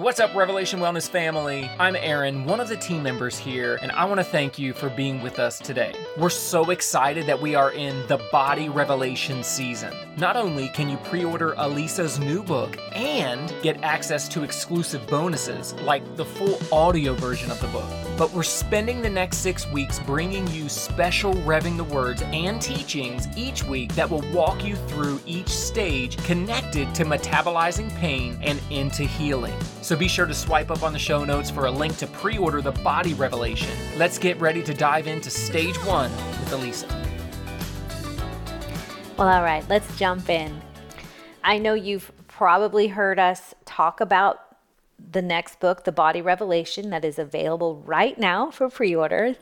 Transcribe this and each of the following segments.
What's up, Revelation Wellness family? I'm Aaron, one of the team members here, and I want to thank you for being with us today. We're so excited that we are in the Body Revelation season. Not only can you pre order Alisa's new book and get access to exclusive bonuses like the full audio version of the book, but we're spending the next six weeks bringing you special Revving the Words and teachings each week that will walk you through each stage connected to metabolizing pain and into healing. So be sure to swipe up on the show notes for a link to pre order the Body Revelation. Let's get ready to dive into stage one with Alisa. Well, all right, let's jump in. I know you've probably heard us talk about the next book, The Body Revelation, that is available right now for pre order.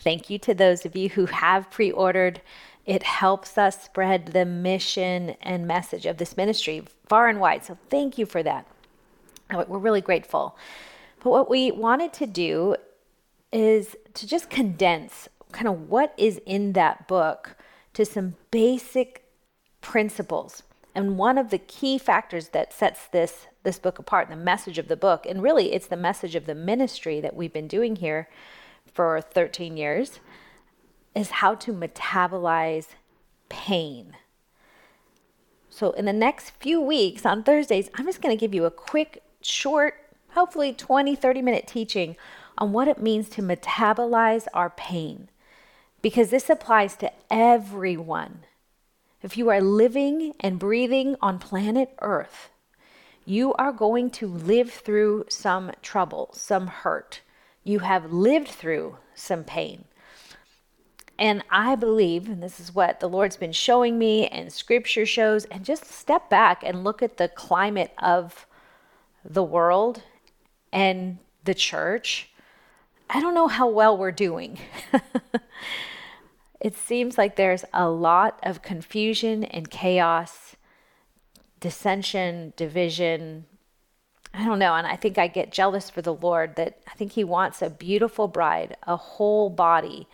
Thank you to those of you who have pre ordered. It helps us spread the mission and message of this ministry far and wide. So, thank you for that. We're really grateful. But what we wanted to do is to just condense kind of what is in that book to some basic principles. And one of the key factors that sets this this book apart, the message of the book, and really it's the message of the ministry that we've been doing here for 13 years, is how to metabolize pain. So, in the next few weeks on Thursdays, I'm just going to give you a quick short, hopefully 20, 30 minute teaching on what it means to metabolize our pain. Because this applies to everyone. If you are living and breathing on planet Earth, you are going to live through some trouble, some hurt. You have lived through some pain. And I believe, and this is what the Lord's been showing me, and scripture shows, and just step back and look at the climate of the world and the church, I don't know how well we're doing. it seems like there's a lot of confusion and chaos, dissension, division. I don't know. And I think I get jealous for the Lord that I think He wants a beautiful bride, a whole body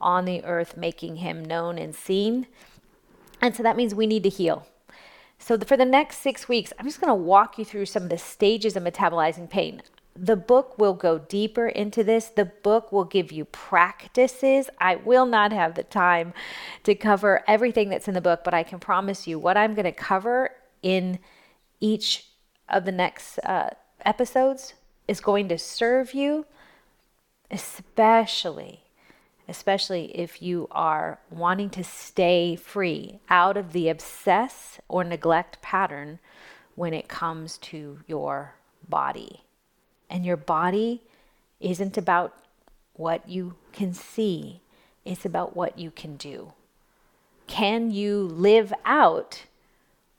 on the earth, making Him known and seen. And so that means we need to heal. So, for the next six weeks, I'm just going to walk you through some of the stages of metabolizing pain. The book will go deeper into this. The book will give you practices. I will not have the time to cover everything that's in the book, but I can promise you what I'm going to cover in each of the next uh, episodes is going to serve you, especially especially if you are wanting to stay free out of the obsess or neglect pattern when it comes to your body. And your body isn't about what you can see, it's about what you can do. Can you live out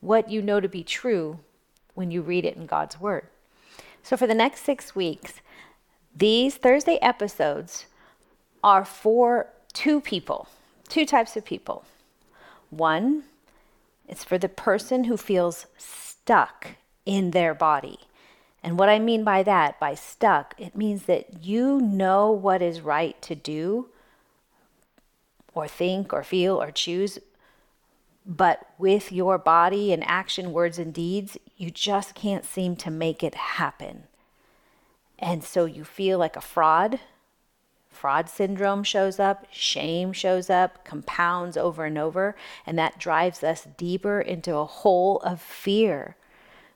what you know to be true when you read it in God's Word? So, for the next six weeks, these Thursday episodes are for two people, two types of people. One, it's for the person who feels stuck in their body. And what I mean by that, by stuck, it means that you know what is right to do or think or feel or choose, but with your body and action, words, and deeds, you just can't seem to make it happen. And so you feel like a fraud fraud syndrome shows up, shame shows up, compounds over and over, and that drives us deeper into a hole of fear.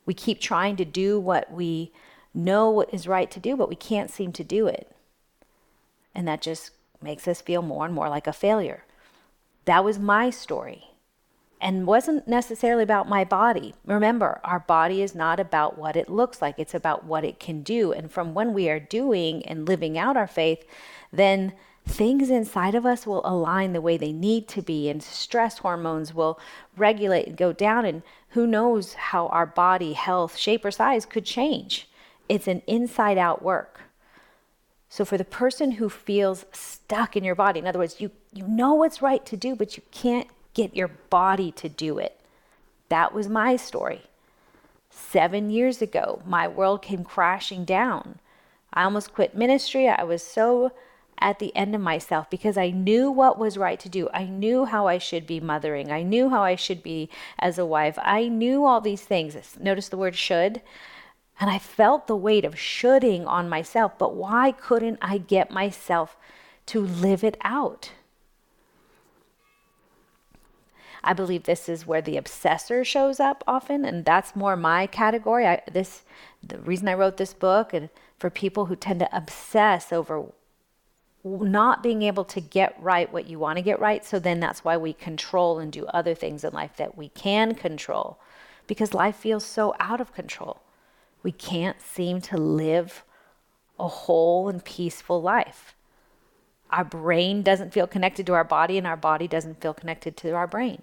We keep trying to do what we know what is right to do, but we can't seem to do it. And that just makes us feel more and more like a failure. That was my story and wasn't necessarily about my body. Remember, our body is not about what it looks like, it's about what it can do. And from when we are doing and living out our faith, then things inside of us will align the way they need to be, and stress hormones will regulate and go down. And who knows how our body health, shape, or size could change? It's an inside out work. So, for the person who feels stuck in your body, in other words, you, you know what's right to do, but you can't get your body to do it. That was my story. Seven years ago, my world came crashing down. I almost quit ministry. I was so at the end of myself because I knew what was right to do. I knew how I should be mothering. I knew how I should be as a wife. I knew all these things. Notice the word should. And I felt the weight of shoulding on myself, but why couldn't I get myself to live it out? I believe this is where the obsessor shows up often, and that's more my category. I, this, the reason I wrote this book, and for people who tend to obsess over not being able to get right what you want to get right. So then that's why we control and do other things in life that we can control because life feels so out of control. We can't seem to live a whole and peaceful life. Our brain doesn't feel connected to our body, and our body doesn't feel connected to our brain.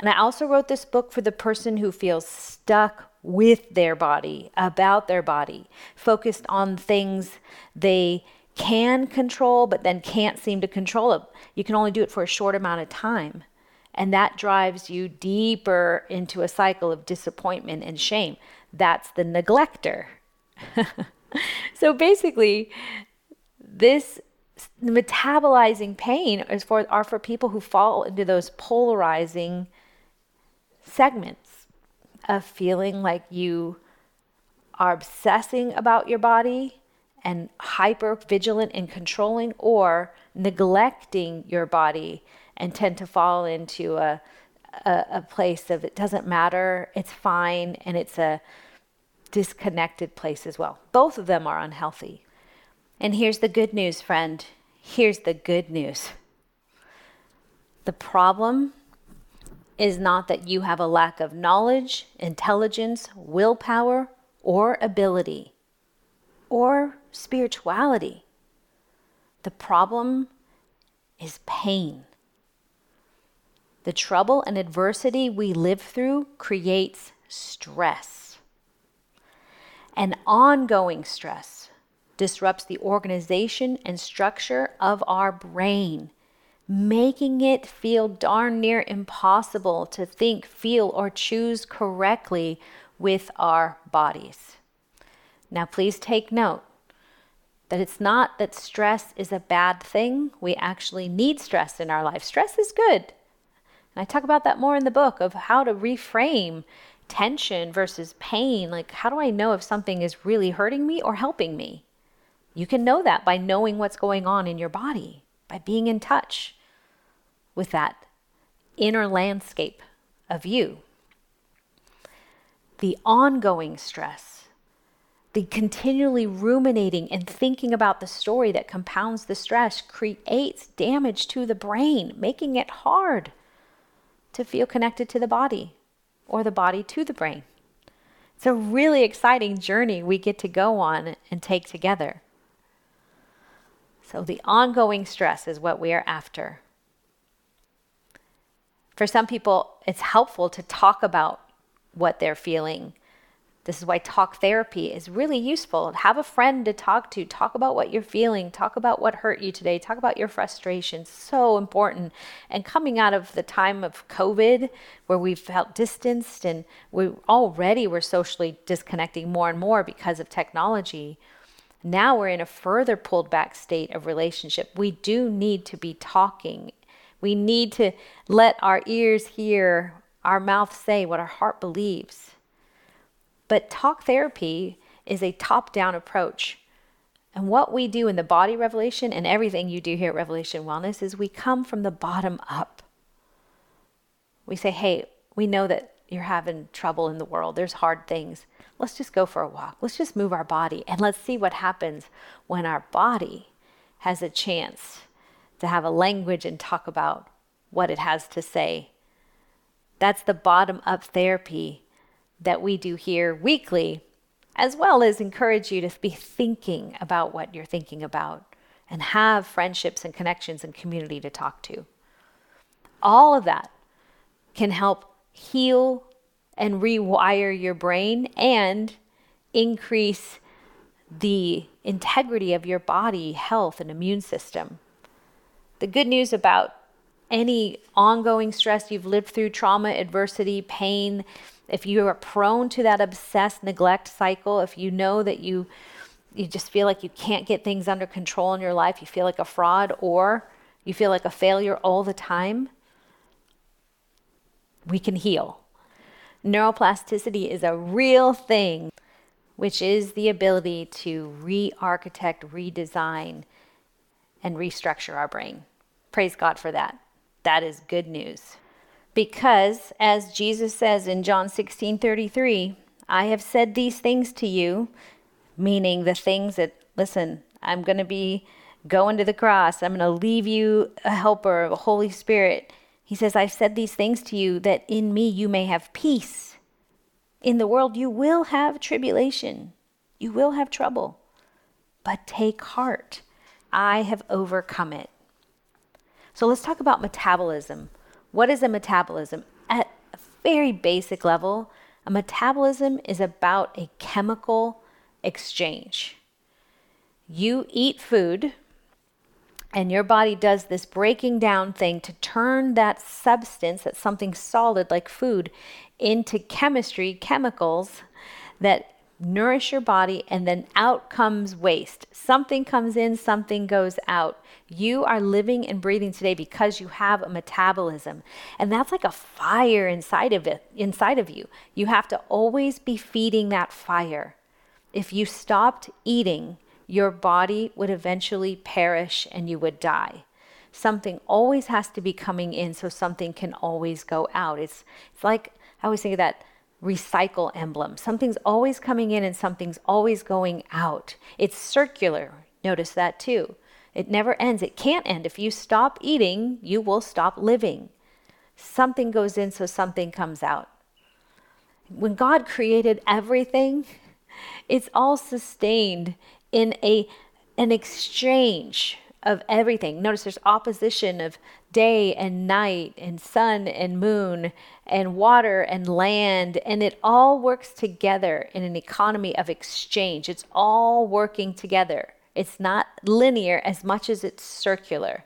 And I also wrote this book for the person who feels stuck with their body, about their body, focused on things they can control, but then can't seem to control it. You can only do it for a short amount of time. And that drives you deeper into a cycle of disappointment and shame. That's the neglector. so basically, this metabolizing pain is for are for people who fall into those polarizing segments of feeling like you are obsessing about your body and hyper vigilant and controlling or neglecting your body and tend to fall into a, a, a, place of it doesn't matter, it's fine, and it's a disconnected place as well. Both of them are unhealthy. And here's the good news, friend. Here's the good news. The problem is not that you have a lack of knowledge, intelligence, willpower, or ability, or spirituality. The problem is pain. The trouble and adversity we live through creates stress. And ongoing stress disrupts the organization and structure of our brain, making it feel darn near impossible to think, feel, or choose correctly with our bodies. Now, please take note that it's not that stress is a bad thing. We actually need stress in our life. Stress is good. And I talk about that more in the book of how to reframe tension versus pain. Like, how do I know if something is really hurting me or helping me? You can know that by knowing what's going on in your body, by being in touch with that inner landscape of you. The ongoing stress the continually ruminating and thinking about the story that compounds the stress creates damage to the brain, making it hard to feel connected to the body or the body to the brain. It's a really exciting journey we get to go on and take together. So, the ongoing stress is what we are after. For some people, it's helpful to talk about what they're feeling this is why talk therapy is really useful. Have a friend to talk to. Talk about what you're feeling. Talk about what hurt you today. Talk about your frustrations. So important. And coming out of the time of COVID, where we felt distanced and we already were socially disconnecting more and more because of technology, now we're in a further pulled back state of relationship. We do need to be talking. We need to let our ears hear, our mouth say what our heart believes. But talk therapy is a top down approach. And what we do in the body revelation and everything you do here at Revelation Wellness is we come from the bottom up. We say, hey, we know that you're having trouble in the world. There's hard things. Let's just go for a walk. Let's just move our body and let's see what happens when our body has a chance to have a language and talk about what it has to say. That's the bottom up therapy that we do here weekly, as well as encourage you to be thinking about what you're thinking about and have friendships and connections and community to talk to. All of that can help heal and rewire your brain and increase the integrity of your body, health, and immune system. The good news about any ongoing stress you've lived through, trauma, adversity, pain, if you are prone to that obsessed neglect cycle, if you know that you you just feel like you can't get things under control in your life, you feel like a fraud or you feel like a failure all the time, we can heal. Neuroplasticity is a real thing, which is the ability to re architect, redesign, and restructure our brain. Praise God for that. That is good news. Because, as Jesus says in John 16 33, I have said these things to you, meaning the things that, listen, I'm going to be going to the cross. I'm going to leave you a helper, a Holy Spirit. He says, I've said these things to you that in me you may have peace. In the world you will have tribulation, you will have trouble. But take heart, I have overcome it. So let's talk about metabolism. What is a metabolism? At a very basic level, a metabolism is about a chemical exchange. You eat food, and your body does this breaking down thing to turn that substance, that something solid like food, into chemistry, chemicals that nourish your body, and then out comes waste. Something comes in, something goes out. You are living and breathing today because you have a metabolism. And that's like a fire inside of it, inside of you. You have to always be feeding that fire. If you stopped eating, your body would eventually perish and you would die. Something always has to be coming in so something can always go out. It's it's like I always think of that recycle emblem. Something's always coming in and something's always going out. It's circular. Notice that too. It never ends. It can't end. If you stop eating, you will stop living. Something goes in, so something comes out. When God created everything, it's all sustained in a an exchange of everything. Notice there's opposition of day and night and sun and moon and water and land and it all works together in an economy of exchange. It's all working together. It's not linear as much as it's circular.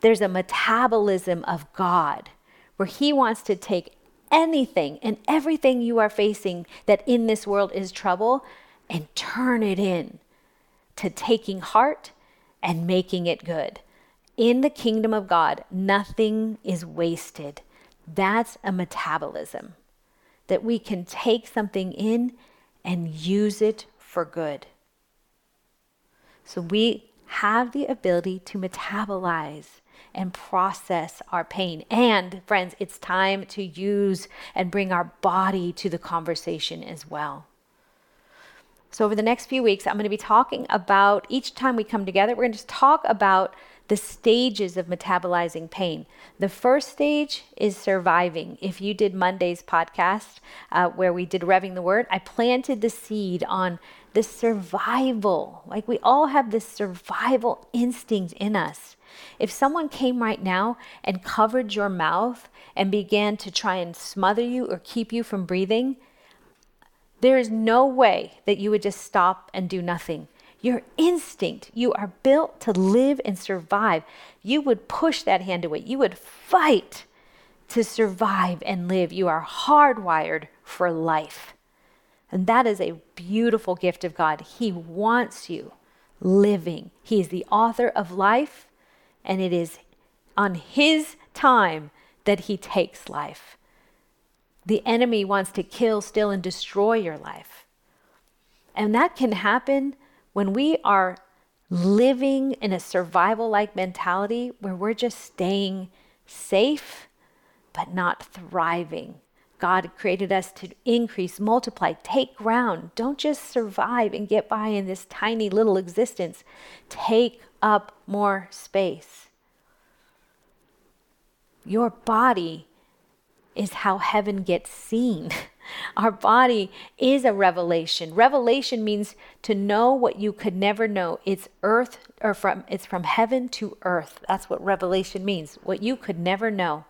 There's a metabolism of God where He wants to take anything and everything you are facing that in this world is trouble and turn it in to taking heart and making it good. In the kingdom of God, nothing is wasted. That's a metabolism that we can take something in and use it for good. So we have the ability to metabolize and process our pain. And, friends, it's time to use and bring our body to the conversation as well. So, over the next few weeks, I'm going to be talking about each time we come together, we're going to talk about the stages of metabolizing pain. The first stage is surviving. If you did Monday's podcast uh, where we did Revving the Word, I planted the seed on the survival. Like we all have this survival instinct in us. If someone came right now and covered your mouth and began to try and smother you or keep you from breathing, there is no way that you would just stop and do nothing. Your instinct, you are built to live and survive. You would push that hand away. You would fight to survive and live. You are hardwired for life. And that is a beautiful gift of God. He wants you living. He is the author of life, and it is on His time that He takes life. The enemy wants to kill, steal, and destroy your life. And that can happen when we are living in a survival like mentality where we're just staying safe but not thriving. God created us to increase, multiply, take ground. Don't just survive and get by in this tiny little existence. Take up more space. Your body is how heaven gets seen. Our body is a revelation. Revelation means to know what you could never know. It's earth or from it's from heaven to earth. That's what revelation means. What you could never know.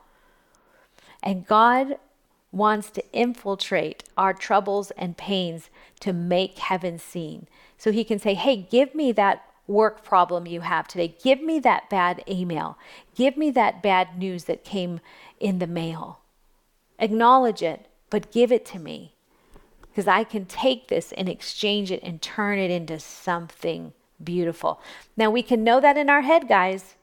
And God wants to infiltrate our troubles and pains to make heaven seen. So he can say, "Hey, give me that work problem you have today. Give me that bad email. Give me that bad news that came in the mail." Acknowledge it, but give it to me because I can take this and exchange it and turn it into something beautiful. Now, we can know that in our head, guys,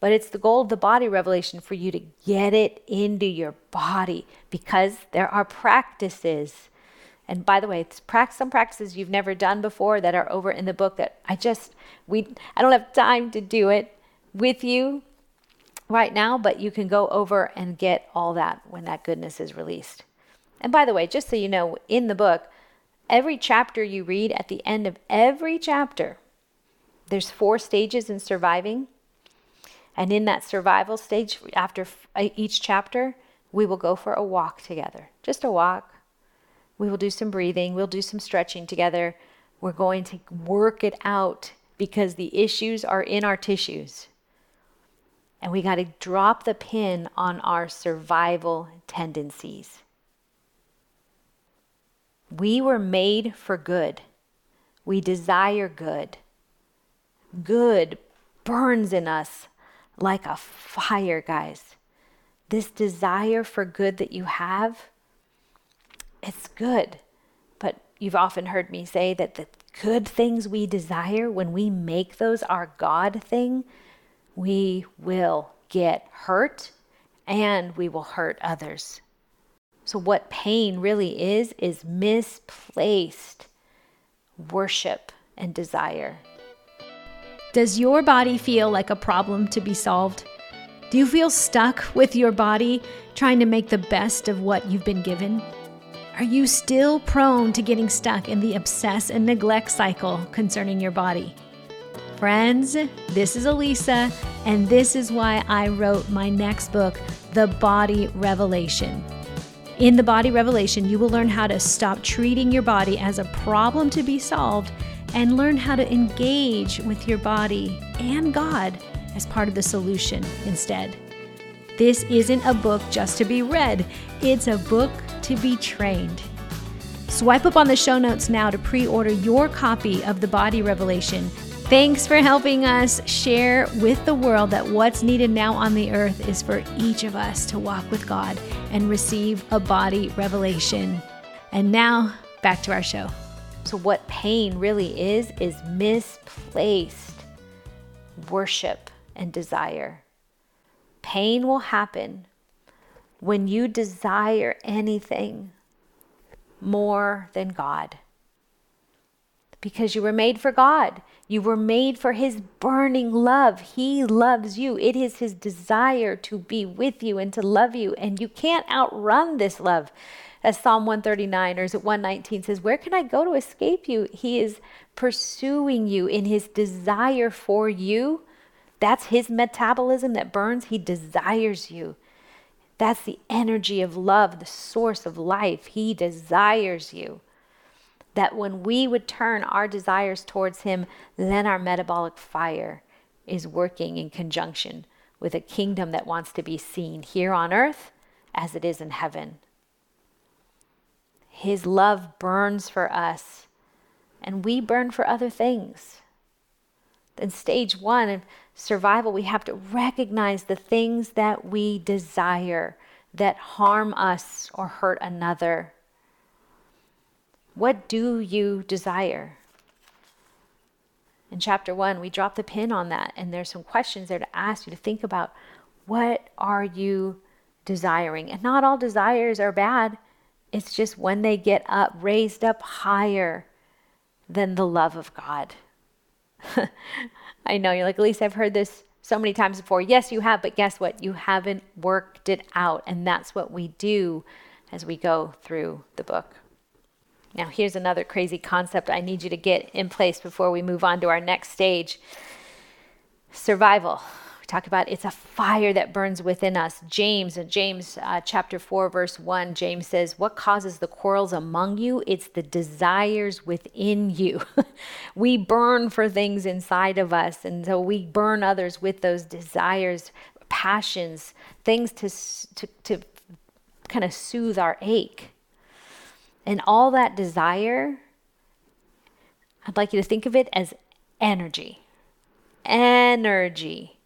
But it's the goal of the body revelation for you to get it into your body because there are practices. And by the way, it's some practices you've never done before that are over in the book that I just we I don't have time to do it with you right now, but you can go over and get all that when that goodness is released. And by the way, just so you know, in the book, every chapter you read, at the end of every chapter, there's four stages in surviving and in that survival stage, after uh, each chapter, we will go for a walk together. Just a walk. We will do some breathing. We'll do some stretching together. We're going to work it out because the issues are in our tissues. And we got to drop the pin on our survival tendencies. We were made for good. We desire good. Good burns in us like a fire, guys. This desire for good that you have, it's good. But you've often heard me say that the good things we desire, when we make those our God thing, we will get hurt and we will hurt others. So, what pain really is, is misplaced worship and desire. Does your body feel like a problem to be solved? Do you feel stuck with your body trying to make the best of what you've been given? Are you still prone to getting stuck in the obsess and neglect cycle concerning your body? Friends, this is Alisa, and this is why I wrote my next book, The Body Revelation. In The Body Revelation, you will learn how to stop treating your body as a problem to be solved and learn how to engage with your body and God as part of the solution instead. This isn't a book just to be read, it's a book to be trained. Swipe up on the show notes now to pre order your copy of The Body Revelation. Thanks for helping us share with the world that what's needed now on the earth is for each of us to walk with God and receive a body revelation. And now, back to our show. So, what pain really is, is misplaced worship and desire. Pain will happen when you desire anything more than God. Because you were made for God. You were made for His burning love. He loves you. It is His desire to be with you and to love you. And you can't outrun this love as Psalm 139 or is it 119 says, Where can I go to escape you? He is pursuing you in his desire for you. That's his metabolism that burns. He desires you. That's the energy of love, the source of life. He desires you. That when we would turn our desires towards him, then our metabolic fire is working in conjunction with a kingdom that wants to be seen here on earth as it is in heaven. His love burns for us, and we burn for other things. In stage one of survival, we have to recognize the things that we desire that harm us or hurt another. What do you desire? In chapter one, we drop the pin on that, and there's some questions there to ask you to think about what are you desiring? And not all desires are bad. It's just when they get up, raised up higher than the love of God. I know you're like, Elise, I've heard this so many times before. Yes, you have, but guess what? You haven't worked it out. And that's what we do as we go through the book. Now, here's another crazy concept I need you to get in place before we move on to our next stage survival We talk about it's a fire that burns within us. James, in James uh, chapter 4, verse 1, James says, What causes the quarrels among you? It's the desires within you. we burn for things inside of us, and so we burn others with those desires, passions, things to, to, to kind of soothe our ache. And all that desire, I'd like you to think of it as energy. Energy.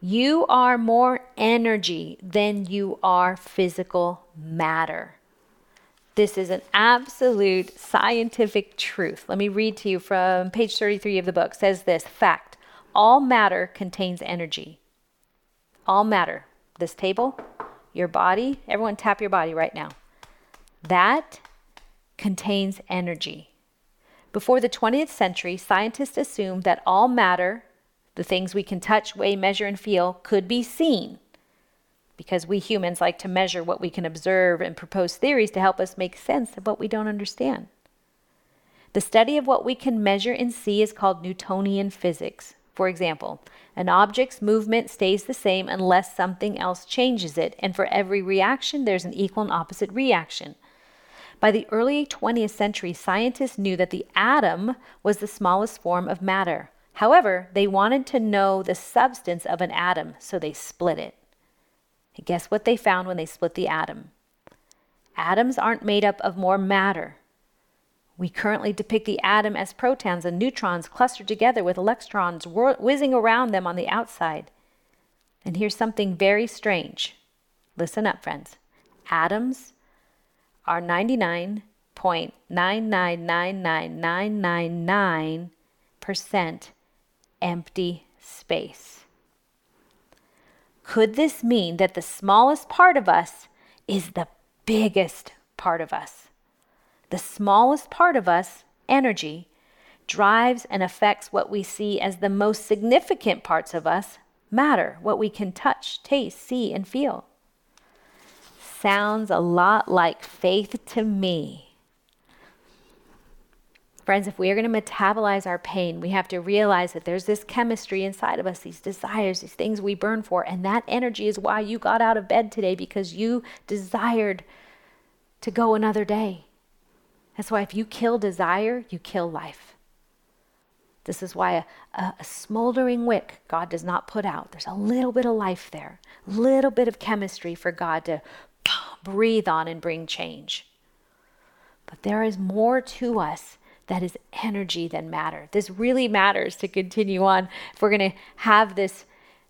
You are more energy than you are physical matter. This is an absolute scientific truth. Let me read to you from page 33 of the book. It says this fact all matter contains energy. all matter. This table, your body, everyone tap your body right now. That contains energy. Before the 20th century, scientists assumed that all matter, the things we can touch, weigh, measure, and feel, could be seen. Because we humans like to measure what we can observe and propose theories to help us make sense of what we don't understand. The study of what we can measure and see is called Newtonian physics. For example, an object's movement stays the same unless something else changes it, and for every reaction, there's an equal and opposite reaction. By the early 20th century, scientists knew that the atom was the smallest form of matter. However, they wanted to know the substance of an atom, so they split it. And guess what they found when they split the atom? Atoms aren't made up of more matter. We currently depict the atom as protons and neutrons clustered together with electrons whizzing around them on the outside. And here's something very strange. Listen up, friends. Atoms are 99.9999999% empty space. Could this mean that the smallest part of us is the biggest part of us? the smallest part of us, energy, drives and affects what we see as the most significant parts of us, matter, what we can touch, taste, see, and feel. Sounds a lot like faith to me. Friends, if we are going to metabolize our pain, we have to realize that there's this chemistry inside of us, these desires, these things we burn for. And that energy is why you got out of bed today because you desired to go another day. That's why if you kill desire, you kill life. This is why a, a, a, smoldering wick God does not put out. There's a little bit of life there, a little bit of chemistry for God to breathe on and bring change. But there is more to us that is energy than matter. This really matters to continue on. If we're going to have this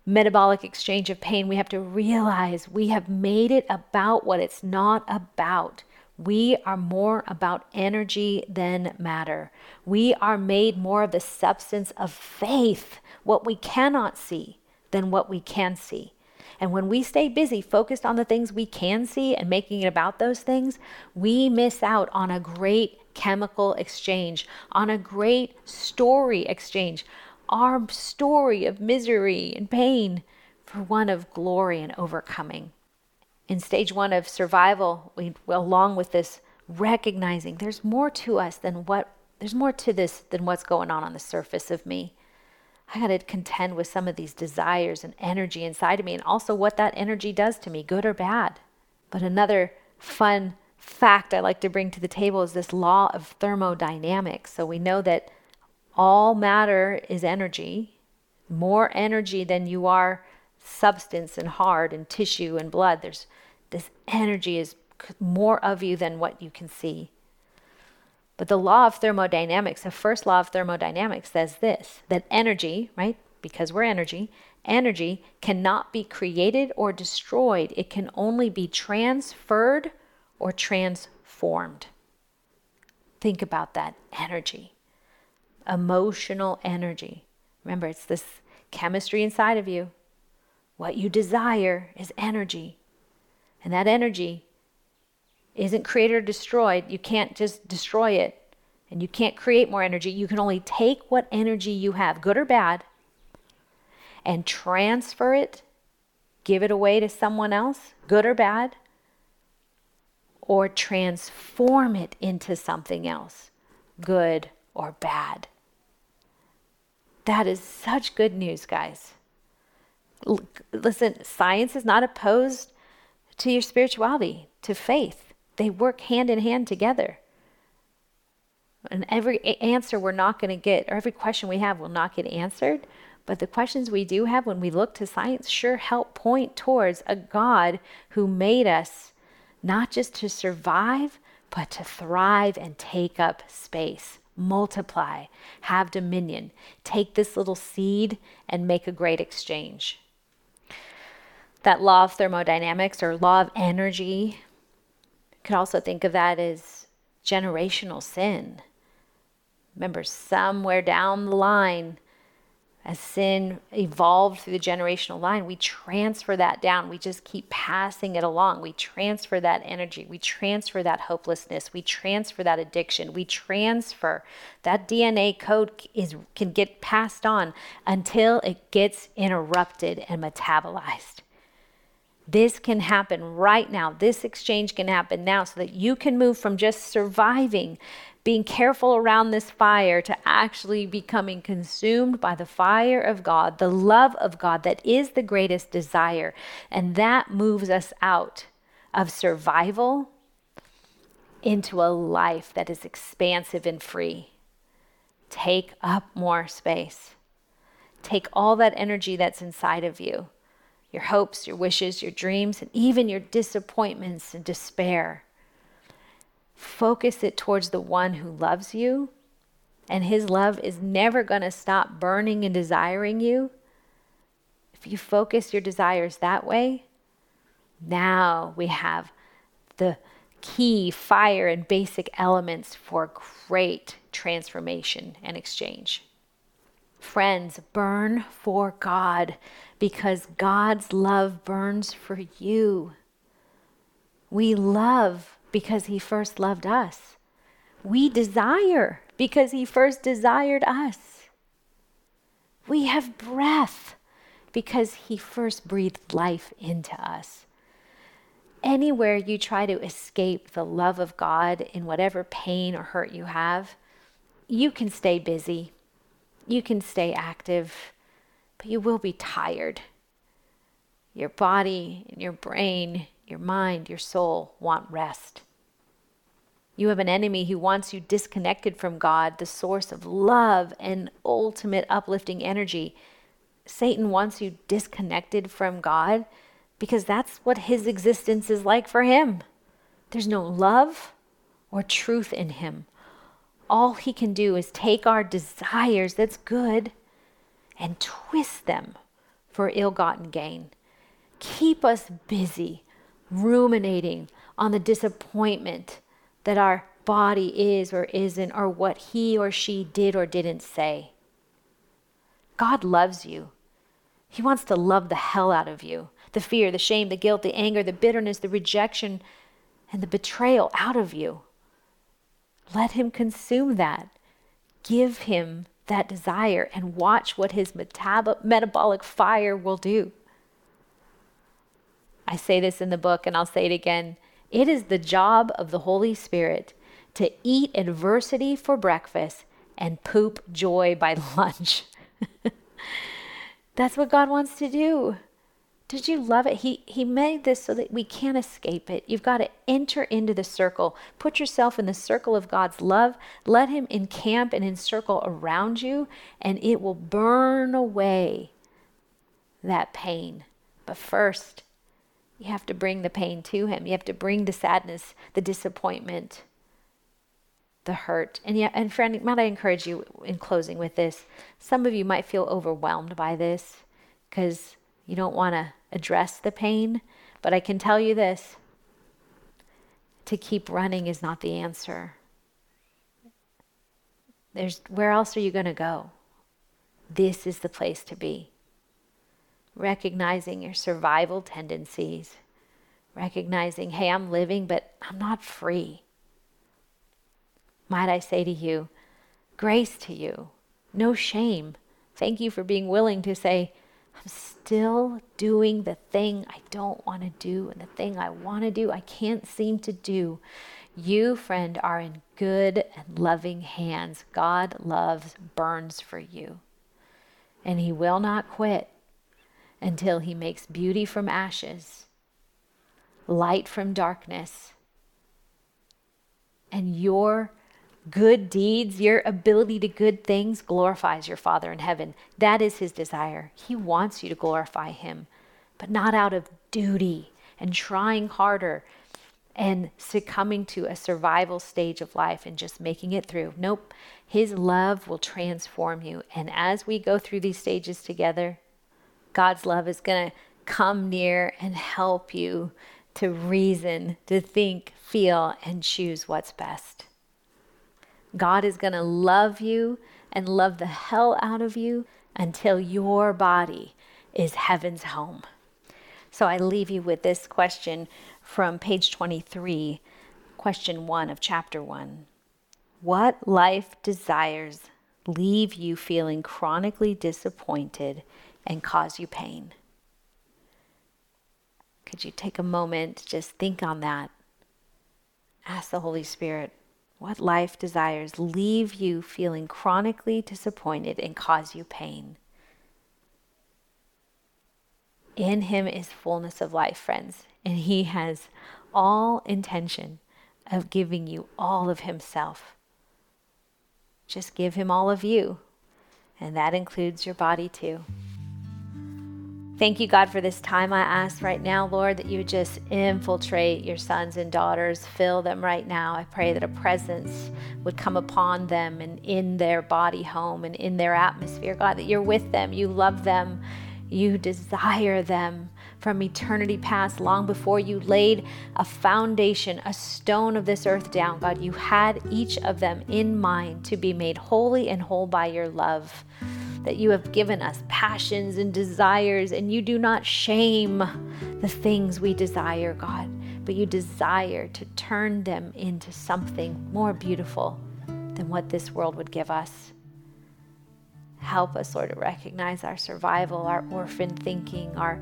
metabolic exchange of pain, we have to realize we have made it about what it's not about. We are more about energy than matter. We are made more of the substance of faith, what we cannot see, than what we can see. And when we stay busy, focused on the things we can see and making it about those things, we miss out on a great chemical exchange, on a great story exchange. Our story of misery and pain for one of glory and overcoming in stage one of survival, we, along with this recognizing there's more to us than what there's more to this than what's going on on the surface of me. I got to contend with some of these desires and energy inside of me, and also what that energy does to me, good or bad. But another fun fact I like to bring to the table is this law of thermodynamics. So we know that all matter is energy, more energy than you are substance and hard and tissue and blood. There's this energy is more of you than what you can see. But the law of thermodynamics, the first law of thermodynamics says this that energy, right? Because we're energy, energy cannot be created or destroyed. It can only be transferred or transformed. Think about that energy, emotional energy. Remember, it's this chemistry inside of you. What you desire is energy. And that energy isn't created or destroyed. You can't just destroy it and you can't create more energy. You can only take what energy you have, good or bad, and transfer it, give it away to someone else, good or bad, or transform it into something else, good or bad. That is such good news, guys listen, science is not opposed to your spirituality, to faith. They work hand in hand together. And every answer we're not going to get, or every question we have will not get answered. But the questions we do have when we look to science sure help point towards a God who made us not just to survive, but to thrive and take up space, multiply, have dominion, take this little seed and make a great exchange that law of thermodynamics or law of energy. Could also think of that as generational sin. Remember, somewhere down the line, as sin evolved through the generational line, we transfer that down. We just keep passing it along. We transfer that energy. We transfer that hopelessness. We transfer that addiction. We transfer that DNA code is can get passed on until it gets interrupted and metabolized. This can happen right now. This exchange can happen now so that you can move from just surviving being careful around this fire to actually becoming consumed by the fire of God, the love of God that is the greatest desire. And that moves us out of survival into a life that is expansive and free. Take up more space. Take all that energy that's inside of you your hopes, your wishes, your dreams, and even your disappointments and despair focus it towards the one who loves you, and his love is never going to stop burning and desiring you. If you focus your desires that way, now we have the key fire and basic elements for great transformation and exchange. Friends, burn for God because God's love burns for you. We love because he first loved us. We desire because he first desired us. We have breath because he first breathed life into us. Anywhere you try to escape the love of God in whatever pain or hurt you have, you can stay busy, you can stay active, but you will be tired. Your body and your brain your mind, your soul want rest. You have an enemy who wants you disconnected from God, the source of love and ultimate uplifting energy. Satan wants you disconnected from God because that's what his existence is like for him. There's no love or truth in him. All he can do is take our desires, that's good, and twist them for ill gotten gain. Keep us busy ruminating on the disappointment that our body is or isn't, or what he or she did or didn't say. God loves you. He wants to love the hell out of you. The fear, the shame, the guilt, the anger, the bitterness, the rejection, and the betrayal out of you. Let Him consume that. Give Him that desire and watch what His metab- metabolic fire will do. I say this in the book and I'll say it again. It is the job of the Holy Spirit to eat adversity for breakfast and poop joy by lunch. That's what God wants to do. Did you love it? He he made this so that we can't escape it. You've got to enter into the circle. Put yourself in the circle of God's love. Let him encamp and encircle around you and it will burn away that pain. But first, you have to bring the pain to Him. You have to bring the sadness, the disappointment, the hurt. And yeah, and friend, might I encourage you in closing with this? Some of you might feel overwhelmed by this because you don't want to address the pain. But I can tell you this to keep running is not the answer. There's where else are you going to go? This is the place to be recognizing your survival tendencies, recognizing, hey, I'm living, but I'm not free. Might I say to you, grace to you, no shame. Thank you for being willing to say, I'm still doing the thing I don't want to do and the thing I want to do, I can't seem to do. You, friend, are in good and loving hands. God loves, burns for you. And He will not quit until he makes beauty from ashes, light from darkness, and your good deeds, your ability to good things glorifies your Father in heaven. That is his desire. He wants you to glorify him, but not out of duty and trying harder and succumbing to a survival stage of life and just making it through. Nope. His love will transform you. And as we go through these stages together, God's love is going to come near and help you to reason, to think, feel, and choose what's best. God is going to love you and love the hell out of you until your body is heaven's home. So I leave you with this question from page 23, question 1 of chapter 1. What life desires leave you feeling chronically disappointed and cause you pain? Could you take a moment, just think on that? Ask the Holy Spirit, what life desires leave you feeling chronically disappointed and cause you pain? In Him is fullness of life, friends, and He has all intention of giving you all of Himself. Just give Him all of you, and that includes your body too. Thank you, God, for this time. I ask right now, Lord, that you would just infiltrate your sons and daughters, fill them right now. I pray that a presence would come upon them and in their body home and in their atmosphere, God, that you're with them, you love them, you desire them from eternity past, long before you laid a foundation, a stone of this earth down. God, you had each of them in mind to be made holy and whole by your love that you have given us passions and desires, and you do not shame the things we desire, God, but you desire to turn them into something more beautiful than what this world would give us. Help us, Lord, to recognize our survival, our orphan thinking, our,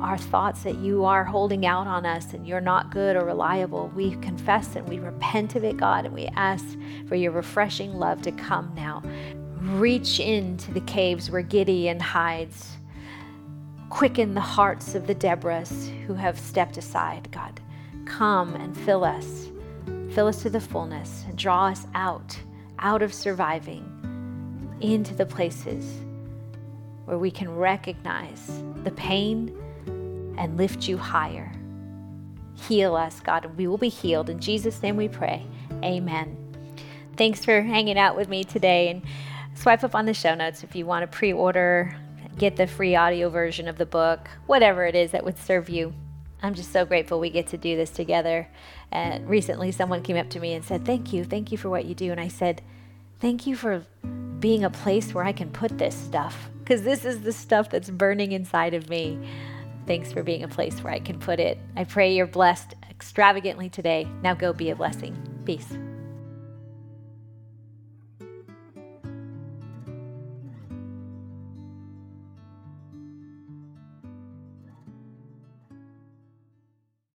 our thoughts that you are holding out on us and you're not good or reliable. We confess and we repent of it, God, and we ask for your refreshing love to come now reach into the caves where Gideon hides. Quicken the hearts of the Deborahs who have stepped aside, God. Come and fill us. Fill us to the fullness and draw us out, out of surviving, into the places where we can recognize the pain and lift you higher. Heal us, God, and we will be healed. In Jesus' name we pray. Amen. Thanks for hanging out with me today. And swipe up on the show notes if you want to pre order, get the free audio version of the book, whatever it is that would serve you. I'm just so grateful we get to do this together. And recently, someone came up to me and said, Thank you, thank you for what you do. And I said, Thank you for being a place where I can put this stuff, because this is the stuff that's burning inside of me. Thanks for being a place where I can put it. I pray you're blessed extravagantly today. Now go be a blessing. Peace.